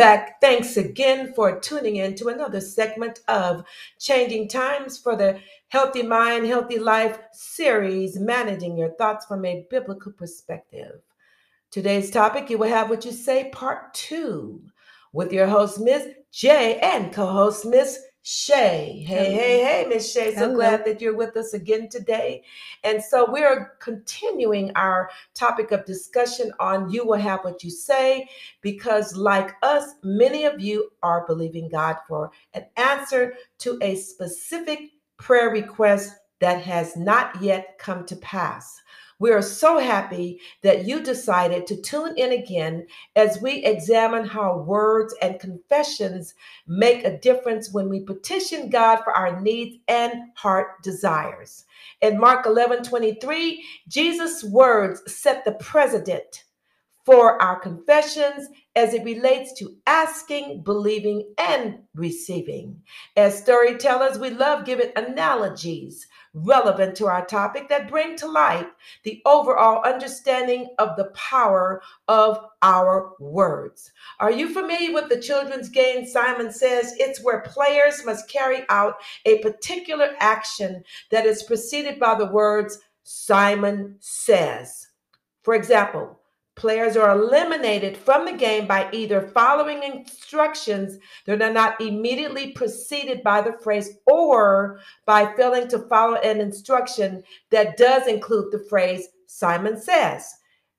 back. Thanks again for tuning in to another segment of Changing Times for the Healthy Mind, Healthy Life series, managing your thoughts from a biblical perspective. Today's topic, you will have what you say, part two, with your host, Miss Jaye, and co host, Miss Chae. Hey, hey, hey, Miss Chae. So Hello. glad that you're with us again today. And so we're continuing our topic of discussion on You Will Have What You Say, because like us, many of you are believing God for an answer to a specific prayer request that has not yet come to pass. We are so happy that you decided to tune in again as we examine how words and confessions make a difference when we petition God for our needs and heart desires. In Mark 11 23, Jesus' words set the precedent for our confessions as it relates to asking, believing, and receiving. As storytellers, we love giving analogies relevant to our topic that bring to light the overall understanding of the power of our words. Are you familiar with the children's game? Simon says it's where players must carry out a particular action that is preceded by the words Simon says. For example, Players are eliminated from the game by either following instructions that are not immediately preceded by the phrase or by failing to follow an instruction that does include the phrase Simon says.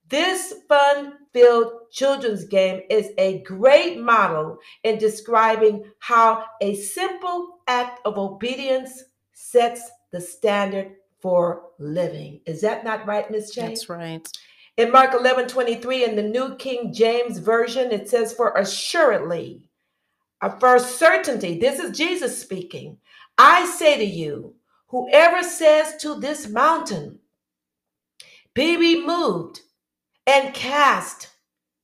This fun filled children's game is a great model in describing how a simple act of obedience sets the standard for living. Is that not right, Miss Jane? That's right. In Mark 11 23, in the New King James Version, it says, For assuredly, for certainty, this is Jesus speaking. I say to you, whoever says to this mountain, Be removed and cast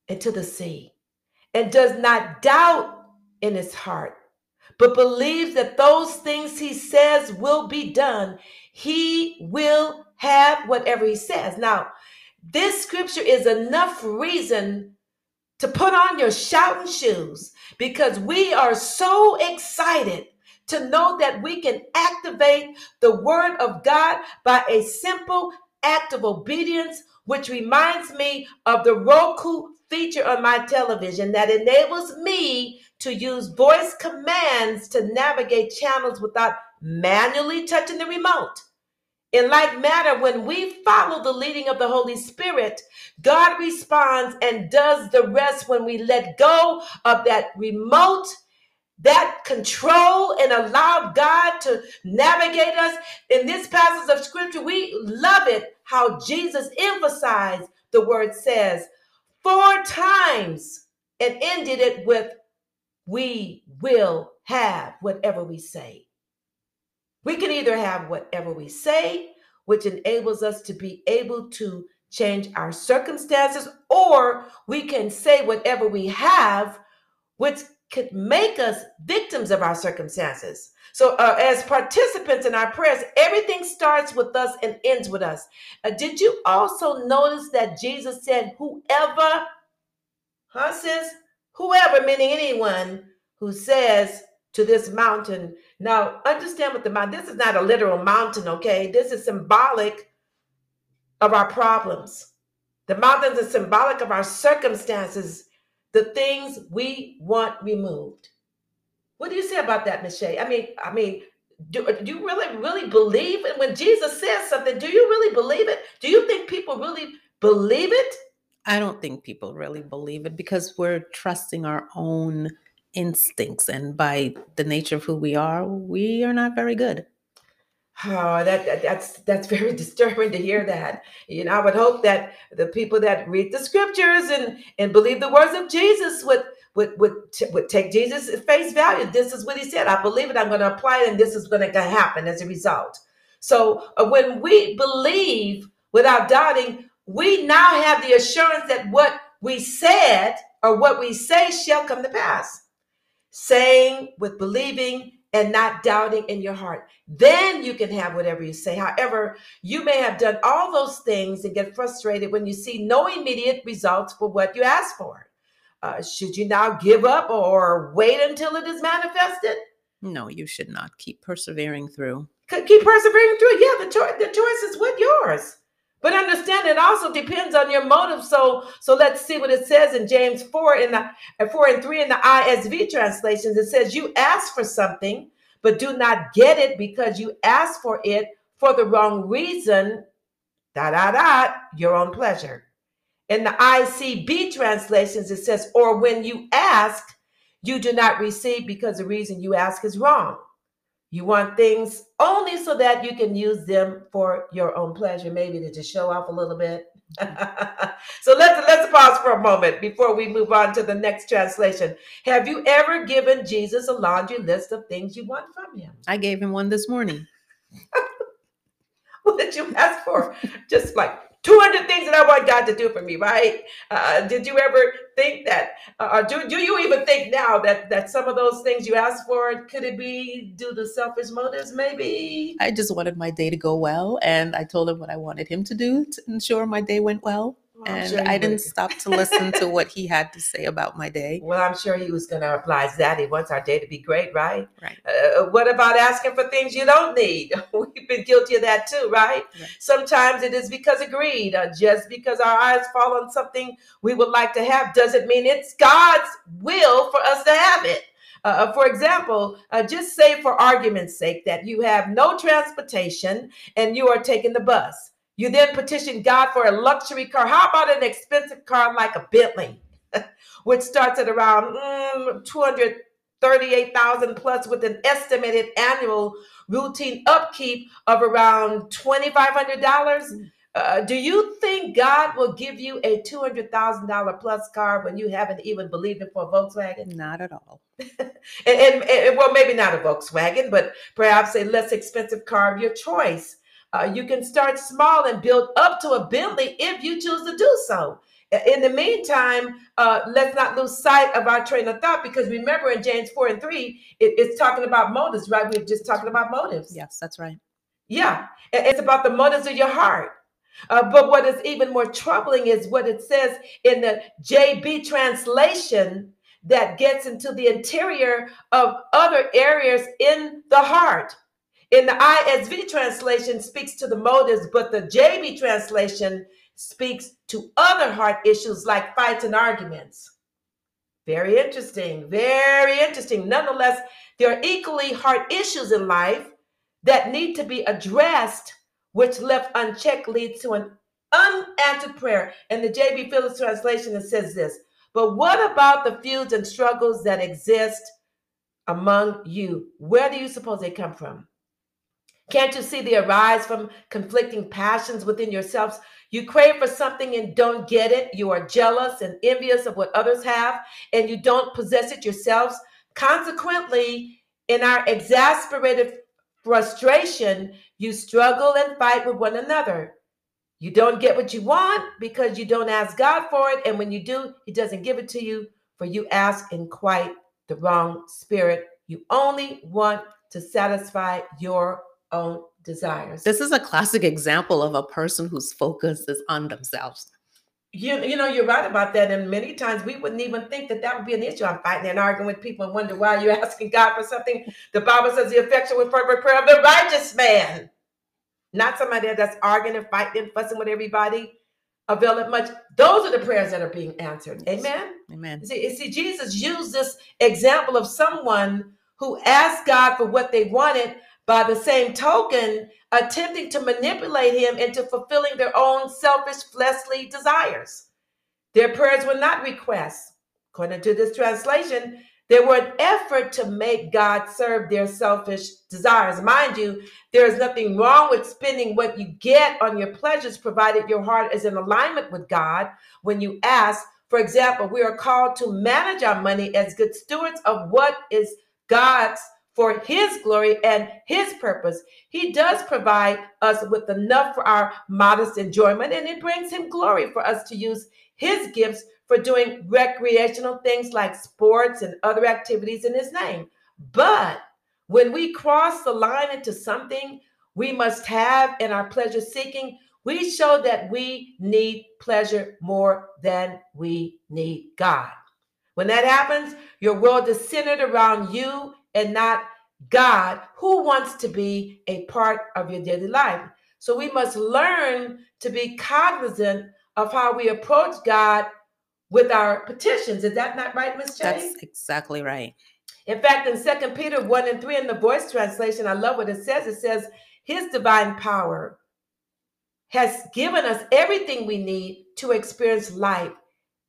into the sea, and does not doubt in his heart, but believes that those things he says will be done, he will have whatever he says. Now, this scripture is enough reason to put on your shouting shoes because we are so excited to know that we can activate the word of God by a simple act of obedience, which reminds me of the Roku feature on my television that enables me to use voice commands to navigate channels without manually touching the remote. In like manner, when we follow the leading of the Holy Spirit, God responds and does the rest when we let go of that remote, that control, and allow God to navigate us. In this passage of scripture, we love it how Jesus emphasized the word says four times and ended it with, We will have whatever we say. We can either have whatever we say, which enables us to be able to change our circumstances, or we can say whatever we have, which could make us victims of our circumstances. So, uh, as participants in our prayers, everything starts with us and ends with us. Uh, did you also notice that Jesus said, Whoever, huh, sis? Whoever, meaning anyone who says, to this mountain. Now, understand what the mountain, this is not a literal mountain, okay? This is symbolic of our problems. The mountains are symbolic of our circumstances, the things we want removed. What do you say about that, Michelle? I mean, I mean, do, do you really, really believe it? When Jesus says something, do you really believe it? Do you think people really believe it? I don't think people really believe it because we're trusting our own instincts. And by the nature of who we are, we are not very good. Oh, that, that that's that's very disturbing to hear that. You know, I would hope that the people that read the scriptures and and believe the words of Jesus would would would, would take Jesus at face value. This is what he said. I believe it. I'm going to apply it, and this is going to happen as a result. So uh, when we believe without doubting, we now have the assurance that what we said or what we say shall come to pass. Saying with believing and not doubting in your heart. Then you can have whatever you say. However, you may have done all those things and get frustrated when you see no immediate results for what you asked for. uh, should you now give up or wait until it is manifested? No, you should not. Keep persevering through. Keep persevering through. Yeah, the choice the choice is with yours. But understand it also depends on your motive. So so let's see what it says in James 4 in the uh, 4 and 3 in the ISV translations. It says, You ask for something, but do not get it because you ask for it for the wrong reason. Da da da, your own pleasure. In the ICB translations, it says, Or when you ask, you do not receive because the reason you ask is wrong. You want things only so that you can use them for your own pleasure, maybe to just show off a little bit. so let's let's pause for a moment before we move on to the next translation. Have you ever given Jesus a laundry list of things you want from him? I gave him one this morning. what did you ask for? Just like 200 things that I want God to do for me, right? Uh, did you ever think that, uh, do, do you even think now that, that some of those things you asked for, could it be due to selfish motives, maybe? I just wanted my day to go well, and I told him what I wanted him to do to ensure my day went well. Well, and sure I didn't would. stop to listen to what he had to say about my day. Well, I'm sure he was going to that. He wants our day to be great, right? Right. Uh, what about asking for things you don't need? We've been guilty of that too, right? right. Sometimes it is because of greed. Uh, just because our eyes fall on something we would like to have doesn't mean it's God's will for us to have it. Uh, uh for example, uh, just say for argument's sake that you have no transportation and you are taking the bus. You then petition God for a luxury car. How about an expensive car like a Bentley, which starts at around mm, 238,000 plus with an estimated annual routine upkeep of around $2,500? Mm. Uh, do you think God will give you a $200,000 plus car when you haven't even believed it for a Volkswagen? Not at all. and, and, and, well, maybe not a Volkswagen, but perhaps a less expensive car of your choice. Uh, you can start small and build up to a Bentley if you choose to do so. In the meantime, uh, let's not lose sight of our train of thought because remember in James 4 and 3, it, it's talking about motives, right? We are just talking about motives. Yes, that's right. Yeah, it's about the motives of your heart. Uh, but what is even more troubling is what it says in the JB translation that gets into the interior of other areas in the heart. In the ISV translation speaks to the motives, but the JB translation speaks to other heart issues like fights and arguments. Very interesting. Very interesting. Nonetheless, there are equally heart issues in life that need to be addressed, which left unchecked leads to an unanswered prayer. In the J.B. Phillips translation, it says this But what about the feuds and struggles that exist among you? Where do you suppose they come from? Can't you see they arise from conflicting passions within yourselves? You crave for something and don't get it. You are jealous and envious of what others have, and you don't possess it yourselves. Consequently, in our exasperated frustration, you struggle and fight with one another. You don't get what you want because you don't ask God for it. And when you do, He doesn't give it to you, for you ask in quite the wrong spirit. You only want to satisfy your own desires. This is a classic example of a person whose focus is on themselves. You, you know, you're right about that. And many times we wouldn't even think that that would be an issue. I'm fighting and arguing with people and wonder why you're asking God for something. The Bible says the affection with fervent prayer of the righteous man, not somebody that's arguing and fighting and fussing with everybody. Avail it much. Those are the prayers that are being answered. Amen. Amen. See, see, Jesus used this example of someone who asked God for what they wanted, by the same token, attempting to manipulate him into fulfilling their own selfish fleshly desires. Their prayers were not requests. According to this translation, they were an effort to make God serve their selfish desires. Mind you, there is nothing wrong with spending what you get on your pleasures, provided your heart is in alignment with God when you ask. For example, we are called to manage our money as good stewards of what is God's for his glory and his purpose. He does provide us with enough for our modest enjoyment, and it brings him glory for us to use his gifts for doing recreational things like sports and other activities in his name. But when we cross the line into something we must have in our pleasure seeking, we show that we need pleasure more than we need God. When that happens, your world is centered around you and not God, who wants to be a part of your daily life. So we must learn to be cognizant of how we approach God with our petitions. Is that not right, Miss Jaye? That's exactly right. In fact, in Second Peter 1 and 3 in the voice translation, I love what it says. It says, His divine power has given us everything we need to experience life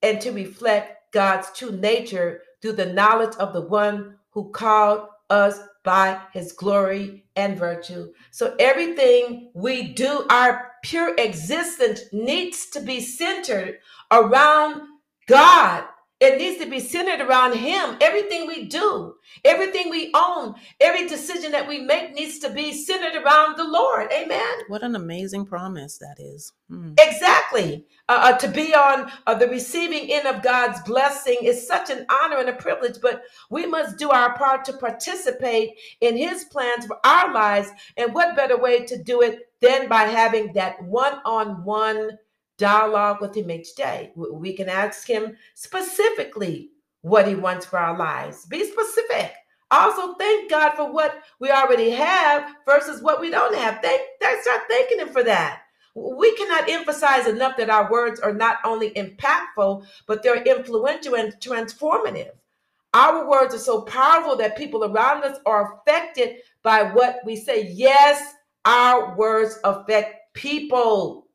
and to reflect God's true nature through the knowledge of the one who called us by his glory and virtue. So everything we do, our pure existence needs to be centered around God it needs to be centered around Him. Everything we do, everything we own, every decision that we make needs to be centered around the Lord. Amen. What an amazing promise that is. Hmm. Exactly. Uh, uh, to be on uh, the receiving end of God's blessing is such an honor and a privilege, but we must do our part to participate in His plans for our lives. And what better way to do it than by having that one on one dialogue with him each day. We can ask him specifically what he wants for our lives. Be specific. Also, thank God for what we already have versus what we don't have. Thank, start thanking Him for that. We cannot emphasize enough that our words are not only impactful, but they're influential and transformative. Our words are so powerful that people around us are affected by what we say. Yes, our words affect people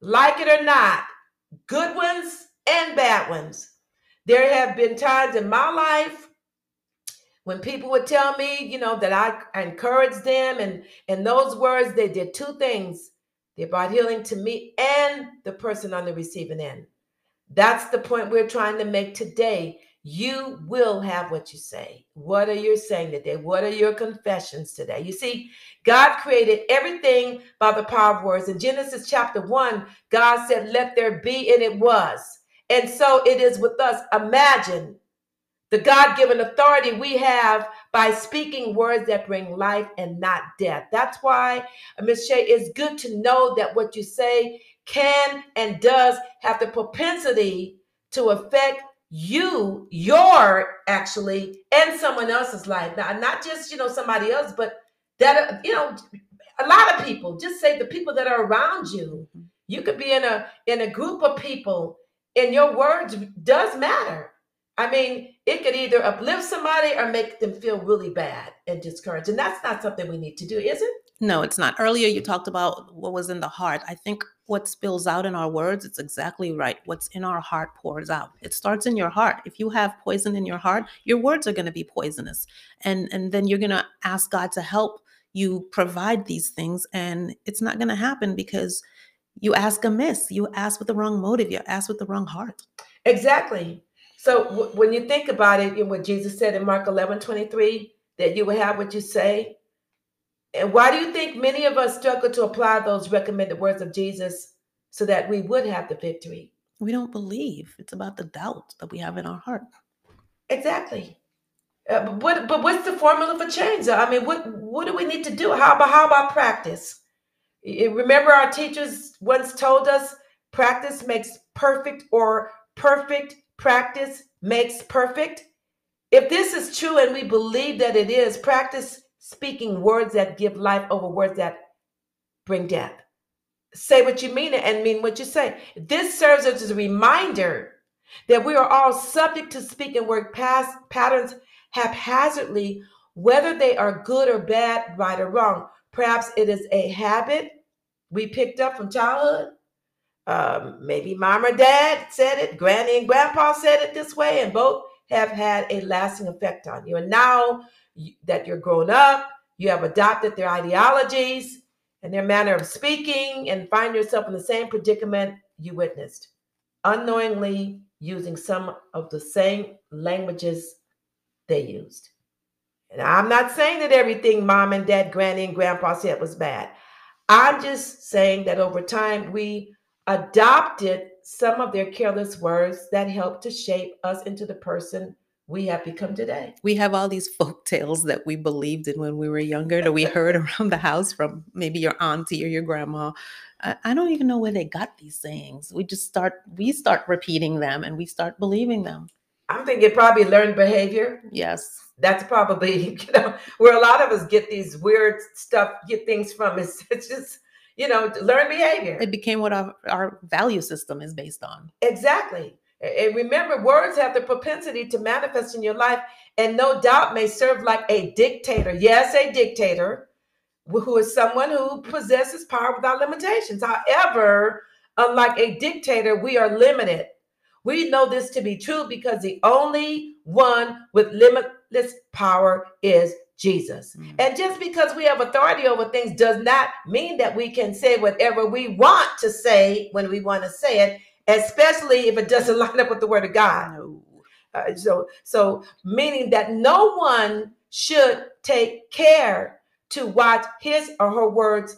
like it or not, good ones and bad ones. There have been times in my life when people would tell me, you know, that I encouraged them, and in those words they did two things: they brought healing to me and the person on the receiving end. That's the point we're trying to make today. You will have what you say. What are you saying today? What are your confessions today? You see, God created everything by the power of words. In Genesis chapter 1, God said, Let there be, and it was. And so it is with us. Imagine the God given authority we have by speaking words that bring life and not death. That's why, uh, Ms. Chae, it's good to know that what you say can and does have the propensity to affect you, your actually, and someone else's life. Now, not just, you know, somebody else, but that, you know, a lot of people, just say the people that are around you. Mm-hmm. You could be in a in a group of people and your words does matter. I mean, it could either uplift somebody or make them feel really bad and discouraged. And that's not something we need to do, is it? No, it's not. Earlier, you talked about what was in the heart. I think what spills out in our words, it's exactly right. What's in our heart pours out. It starts in your heart. If you have poison in your heart, your words are going to be poisonous. And, and then you're going to ask God to help you provide these things. And it's not going to happen because you ask amiss. You ask with the wrong motive. You ask with the wrong heart. Exactly. So w- when you think about it, what Jesus said in Mark 11 23, that you will have what you say, and why do you think many of us struggle to apply those recommended words of Jesus so that we would have the victory? We don't believe. It's about the doubt that we have in our heart. Exactly. Uh, but what, but what's the formula for change? I mean, what what do we need to do? How about how about practice? Remember, our teachers once told us, "Practice makes perfect," or "Perfect practice makes perfect." If this is true, and we believe that it is, practice speaking words that give life over words that bring death. Say what you mean and mean what you say. This serves as a reminder that we are all subject to speaking word past patterns haphazardly, whether they are good or bad, right or wrong. Perhaps it is a habit we picked up from childhood. Um, maybe mom or dad said it, granny and grandpa said it this way, and both have had a lasting effect on you. And now that you're grown up, you have adopted their ideologies and their manner of speaking, and find yourself in the same predicament you witnessed, unknowingly using some of the same languages they used. And I'm not saying that everything mom and dad, granny and grandpa said was bad. I'm just saying that over time we adopted some of their careless words that helped to shape us into the person we have become today. We have all these folk tales that we believed in when we were younger that we heard around the house from maybe your auntie or your grandma. I don't even know where they got these sayings. We just start we start repeating them and we start believing them. I'm thinking probably learned behavior. Yes. That's probably, you know, where a lot of us get these weird stuff, get things from. It's, it's just, you know, learned behavior. It became what our, our value system is based on. Exactly. And remember, words have the propensity to manifest in your life, and no doubt may serve like a dictator. Yes, a dictator who is someone who possesses power without limitations. However, unlike a dictator, we are limited. We know this to be true because the only one with limitless power is Jesus. Mm. And just because we have authority over things does not mean that we can say whatever we want to say when we want to say it, especially if it doesn't line up with the word of God. No. Uh, so, so meaning that no one should take care to watch his or her words.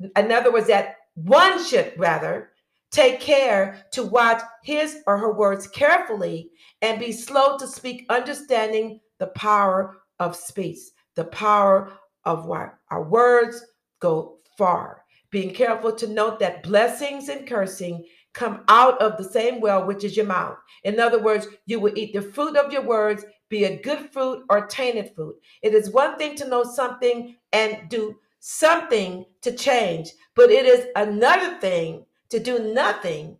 In other words, that one should rather take care to watch his or her words carefully and be slow to speak, understanding the power of speech, the power of what our words go far. Being careful to note that blessings and cursing come out of the same well, which is your mouth. In other words, you will eat the fruit of your words, be it good fruit or tainted fruit. It is one thing to know something and do something to change, but it is another thing to do nothing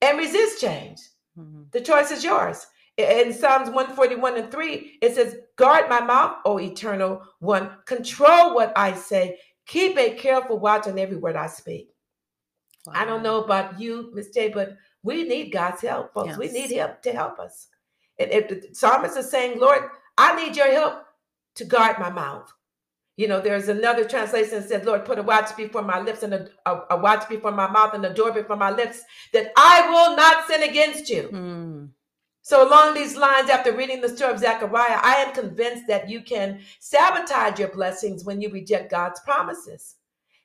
and resist change. Mm-hmm. The choice is yours. In Psalms 141 and 3, it says, Guard my mouth, O eternal one. Control what I say. Keep a careful watch on every word I speak. Wow. I don't know about you, Miss Jaye, but we need God's help, folks. Yes. We need Him to help us. And if the psalmist is saying, Lord, I need your help to guard my mouth. You know, there's another translation that says, Lord, put a watch before my lips and a, a, a, watch before my mouth and a door before my lips, that I will not sin against you. Mm. So, along these lines, after reading the story of Zechariah, I am convinced that you can sabotage your blessings when you reject God's promises.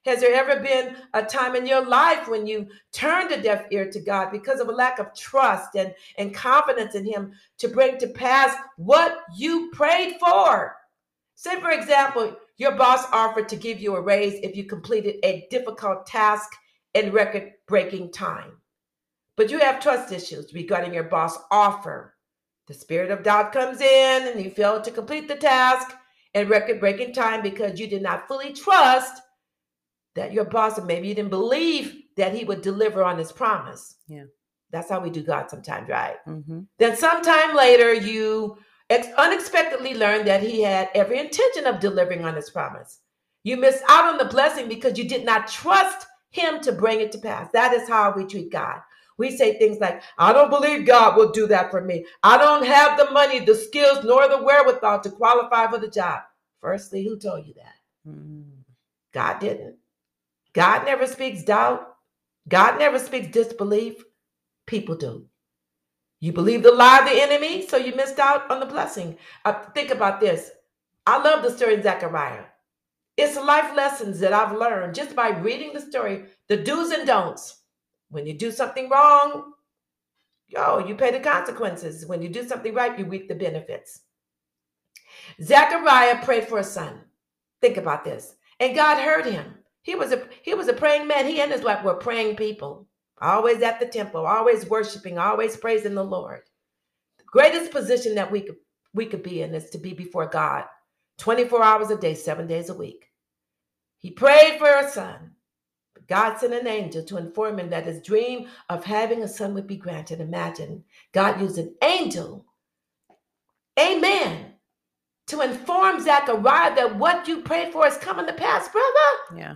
Has there ever been a time in your life when you turned a deaf ear to God because of a lack of trust and, and confidence in Him to bring to pass what you prayed for? Say, for example, your boss offered to give you a raise if you completed a difficult task in record breaking time. But you have trust issues regarding your boss' offer. The spirit of doubt comes in and you fail to complete the task in record breaking time because you did not fully trust that your boss, maybe you didn't believe that he would deliver on his promise. Yeah. That's how we do God sometimes, right? Mm-hmm. Then sometime later, you ex- unexpectedly learn that he had every intention of delivering on his promise. You missed out on the blessing because you did not trust him to bring it to pass. That is how we treat God. We say things like, I don't believe God will do that for me. I don't have the money, the skills, nor the wherewithal to qualify for the job. Firstly, who told you that? Mm. God didn't. God never speaks doubt. God never speaks disbelief. People do. You believe the lie of the enemy, so you missed out on the blessing. Uh, think about this. I love the story of Zechariah. It's life lessons that I've learned just by reading the story, the do's and don'ts. When you do something wrong, yo, you pay the consequences. When you do something right, you reap the benefits. Zechariah prayed for a son. Think about this. And God heard him. He was a he was a praying man. He and his wife were praying people, always at the temple, always worshiping, always praising the Lord. The greatest position that we could we could be in is to be before God 24 hours a day, seven days a week. He prayed for a son. God sent an angel to inform him that his dream of having a son would be granted. Imagine God used an angel, amen, to inform Zechariah that what you prayed for is coming to pass, brother. Yeah.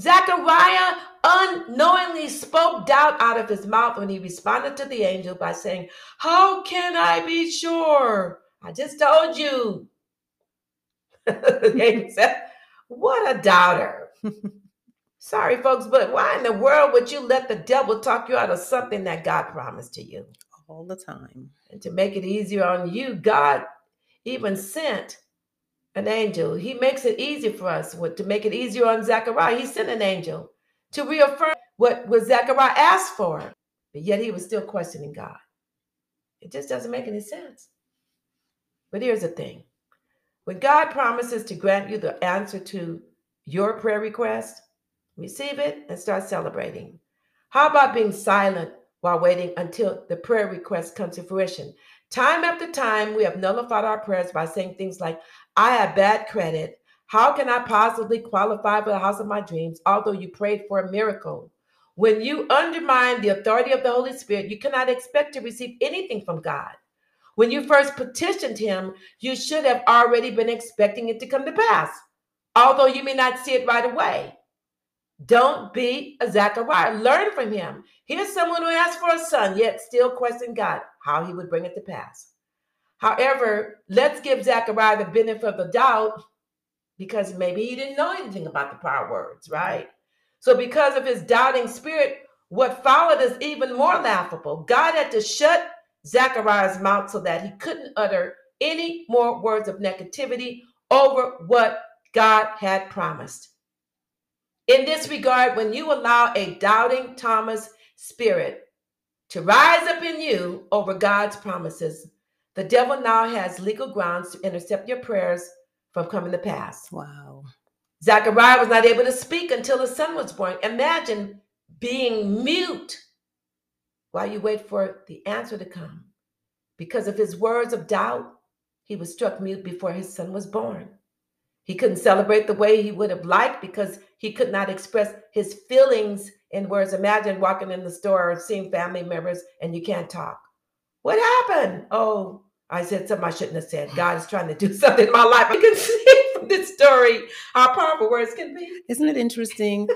Zechariah unknowingly spoke doubt out of his mouth when he responded to the angel by saying, How can I be sure? I just told you. the angel said, What a doubter. Sorry, folks, but why in the world would you let the devil talk you out of something that God promised to you? All the time. And to make it easier on you, God even sent an angel. He makes it easy for us what, to make it easier on Zechariah. He sent an angel to reaffirm what, what Zechariah asked for, but yet he was still questioning God. It just doesn't make any sense. But here's the thing when God promises to grant you the answer to your prayer request, receive it and start celebrating. How about being silent while waiting until the prayer request comes to fruition. Time after time, we have nullified our prayers by saying things like, I have bad credit. How can I possibly qualify for the house of my dreams, although you prayed for a miracle? When you undermine the authority of the Holy Spirit, you cannot expect to receive anything from God. When you first petitioned Him, you should have already been expecting it to come to pass, although you may not see it right away. Don't be a Zachariah. Learn from him. Here's someone who asked for a son, yet still questioned God how he would bring it to pass. However, let's give Zachariah the benefit of the doubt because maybe he didn't know anything about the power words, right? So, because of his doubting spirit, what followed is even more laughable. God had to shut Zachariah's mouth so that he couldn't utter any more words of negativity over what God had promised. In this regard, when you allow a doubting Thomas spirit to rise up in you over God's promises, the devil now has legal grounds to intercept your prayers from coming to pass. Wow. Zachariah was not able to speak until his son was born. Imagine being mute while you wait for the answer to come. Because of his words of doubt, he was struck mute before his son was born. He couldn't celebrate the way he would have liked because he could not express his feelings in words. Imagine walking in the store or seeing family members and you can't talk. What happened? Oh, I said something I shouldn't have said. God is trying to do something in my life. I can see from this story how powerful words can be. Isn't it interesting?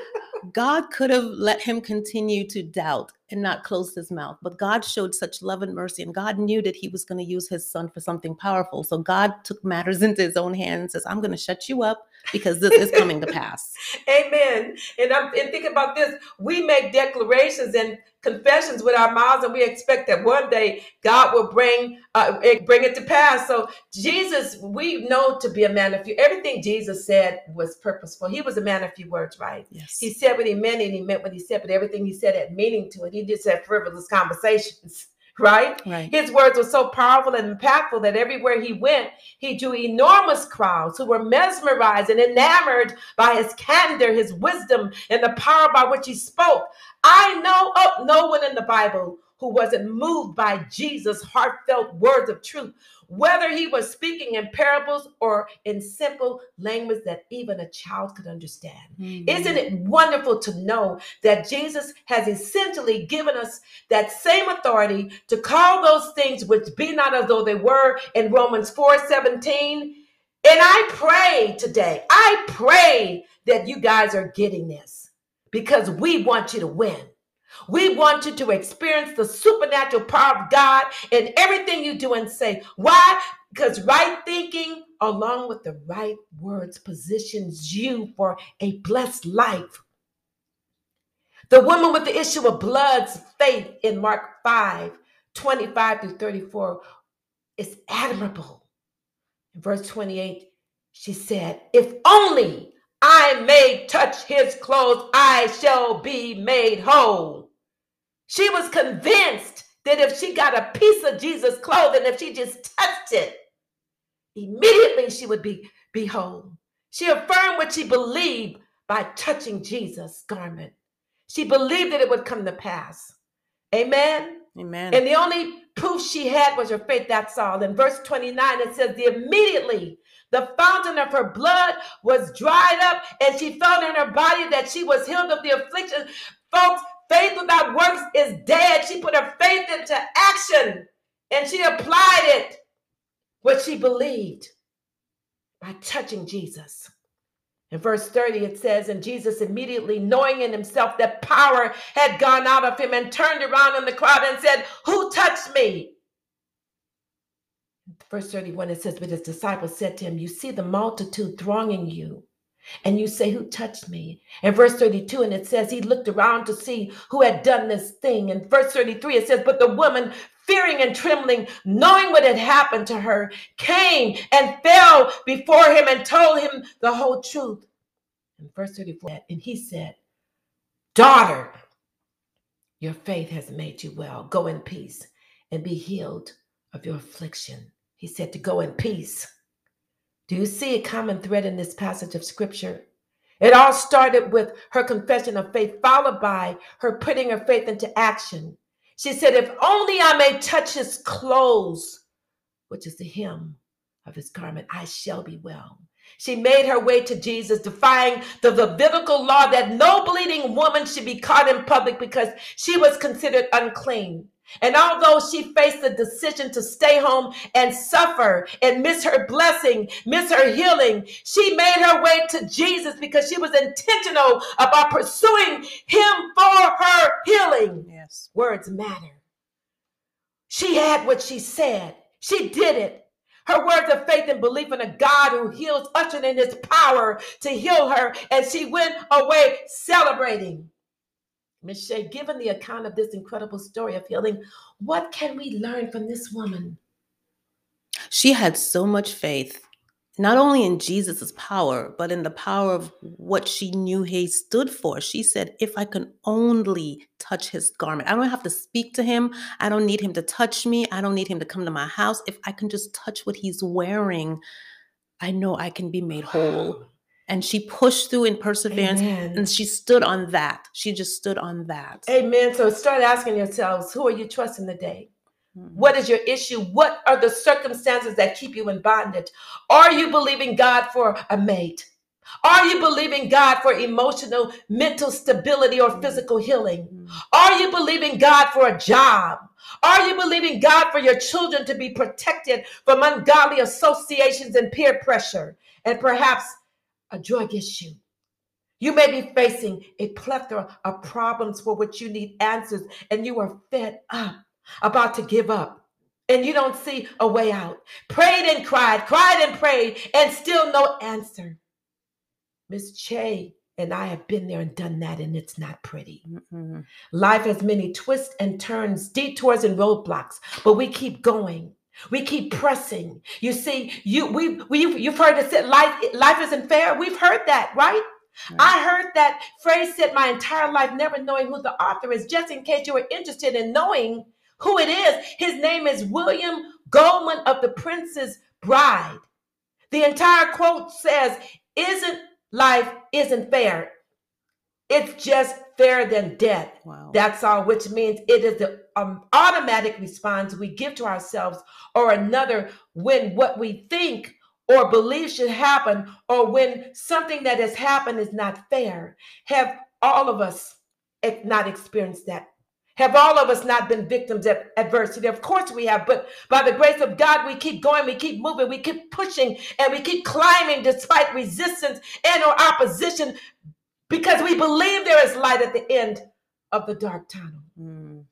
God could have let him continue to doubt and not close his mouth, but God showed such love and mercy, and God knew that he was going to use his son for something powerful. So God took matters into his own hands and says, I'm going to shut you up because this is coming to pass. Amen. And I'm and thinking about this. We make declarations and confessions with our mouths, and we expect that one day God will bring uh, bring it to pass. So Jesus, we know to be a man of few. Everything Jesus said was purposeful. He was a man of few words, right? Yes. He said what he meant, and he meant what he said. But everything he said had meaning to it. He just had frivolous conversations right? Right. His words were so powerful and impactful that everywhere he went, he drew enormous crowds who were mesmerized and enamored by his candor, his wisdom, and the power by which he spoke. I know of no one in the Bible who wasn't moved by Jesus' heartfelt words of truth, whether he was speaking in parables or in simple language that even a child could understand. Mhm. Isn't it wonderful to know that Jesus has essentially given us that same authority to call those things which be not as though they were in Romans 4 17? And I pray today, I pray that you guys are getting this because we want you to win. We want you to experience the supernatural power of God in everything you do and say. Why? Because right thinking along with the right words positions you for a blessed life. The woman with the issue of blood's faith in Mark 5 25 through 34 is admirable. In verse 28, she said, If only I may touch his clothes, I shall be made whole. She was convinced that if she got a piece of Jesus' clothing, if she just touched it, immediately she would be, be whole. She affirmed what she believed by touching Jesus' garment. She believed that it would come to pass. Amen. Amen. And the only proof she had was her faith. That's all. In verse 29, it says, the immediately the fountain of her blood was dried up, and she felt in her body that she was healed of the affliction. Folks, faith without works is dead. She put her faith into action and she applied it, what she believed, by touching Jesus. In verse 30, it says, And Jesus immediately, knowing in himself that power had gone out of him, and turned around in the crowd and said, Who touched me? Verse 31, it says, But his disciples said to him, You see the multitude thronging you, and you say, Who touched me? And verse 32, and it says, He looked around to see who had done this thing. And verse 33, it says, But the woman, fearing and trembling, knowing what had happened to her, came and fell before him and told him the whole truth. And verse 34, and he said, Daughter, your faith has made you well. Go in peace and be healed of your affliction. He said to go in peace. Do you see a common thread in this passage of scripture? It all started with her confession of faith, followed by her putting her faith into action. She said, If only I may touch his clothes, which is the hem of his garment, I shall be well. She made her way to Jesus, defying the Levitical law that no bleeding woman should be caught in public because she was considered unclean. And although she faced the decision to stay home and suffer and miss her blessing, miss her healing, she made her way to Jesus because she was intentional about pursuing him for her healing. Yes. Words matter. She had what she said, she did it. Her words of faith and belief in a God who heals ushered in his power to heal her, and she went away celebrating. Miss Chae, given the account of this incredible story of healing, what can we learn from this woman? She had so much faith, not only in Jesus' power, but in the power of what she knew he stood for. She said, If I can only touch his garment, I don't have to speak to him. I don't need him to touch me. I don't need him to come to my house. If I can just touch what he's wearing, I know I can be made whole and she pushed through in perseverance Amen. and she stood on that she just stood on that Amen. So start asking yourselves who are you trusting today? Mm-hmm. What is your issue? What are the circumstances that keep you in bondage? Are you believing God for a mate? Are you believing God for emotional, mental stability or physical healing? Mm-hmm. Are you believing God for a job? Are you believing God for your children to be protected from ungodly associations and peer pressure? And perhaps a drug issue. You may be facing a plethora of problems for which you need answers, and you are fed up, about to give up, and you don't see a way out. Prayed and cried, cried and prayed, and still no answer. Miss Chae and I have been there and done that, and it's not pretty. Mm-hmm. Life has many twists and turns, detours and roadblocks, but we keep going. We keep pressing. You see, you we we you've heard it said life life isn't fair. We've heard that, right? right? I heard that phrase said my entire life, never knowing who the author is. Just in case you were interested in knowing who it is, his name is William Goldman of the Princess Bride. The entire quote says, "Isn't life isn't fair? It's just fairer than death. Wow. That's all, which means it is the um, automatic response we give to ourselves or another when what we think or believe should happen or when something that has happened is not fair. Have all of us not experienced that? Have all of us not been victims of adversity? Of course we have, but by the grace of God, we keep going, we keep moving, we keep pushing, and we keep climbing despite resistance and or opposition because we believe there is light at the end of the dark tunnel. Mm.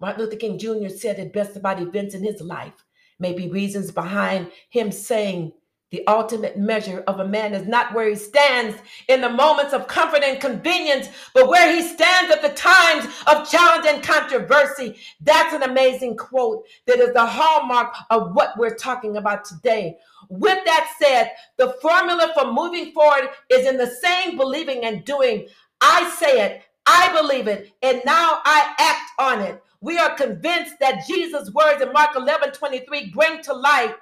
Martin Luther King Jr. said it best about events in his life, maybe reasons behind him saying the ultimate measure of a man is not where he stands in the moments of comfort and convenience, but where he stands at the times of challenge and controversy. That's an amazing quote that is the hallmark of what we're talking about today. With that said, the formula for moving forward is in the same believing and doing. I say it, I believe it, and now I act on it. We are convinced that Jesus' words in Mark 11 23 bring to light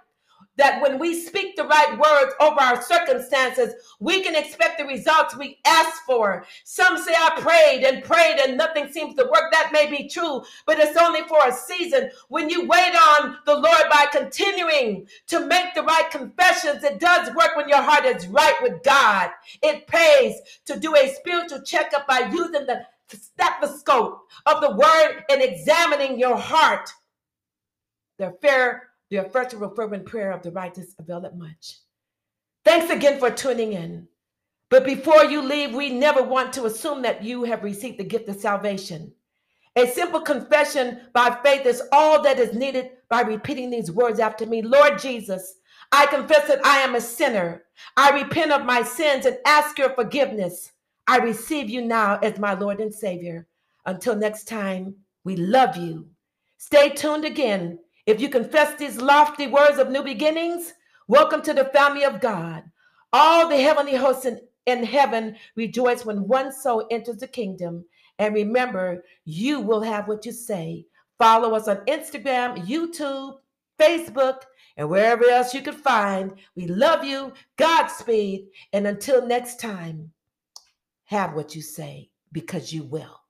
that when we speak the right words over our circumstances, we can expect the results we ask for. Some say, I prayed and prayed and nothing seems to work. That may be true, but it's only for a season. When you wait on the Lord by continuing to make the right confessions, it does work when your heart is right with God. It pays to do a spiritual checkup by using the stethoscope of the word and examining your heart. The fair the effectual fervent prayer of the righteous availeth much. Thanks again for tuning in. But before you leave, we never want to assume that you have received the gift of salvation. A simple confession by faith is all that is needed by repeating these words after me Lord Jesus, I confess that I am a sinner. I repent of my sins and ask your forgiveness. I receive you now as my Lord and Savior. Until next time, we love you. Stay tuned again if you confess these lofty words of new beginnings, welcome to the family of God. All the heavenly hosts in, in heaven rejoice when one soul enters the kingdom. And remember, you will have what you say. Follow us on Instagram, YouTube, Facebook, and wherever else you can find. We love you. Godspeed. And until next time, have what you say because you will.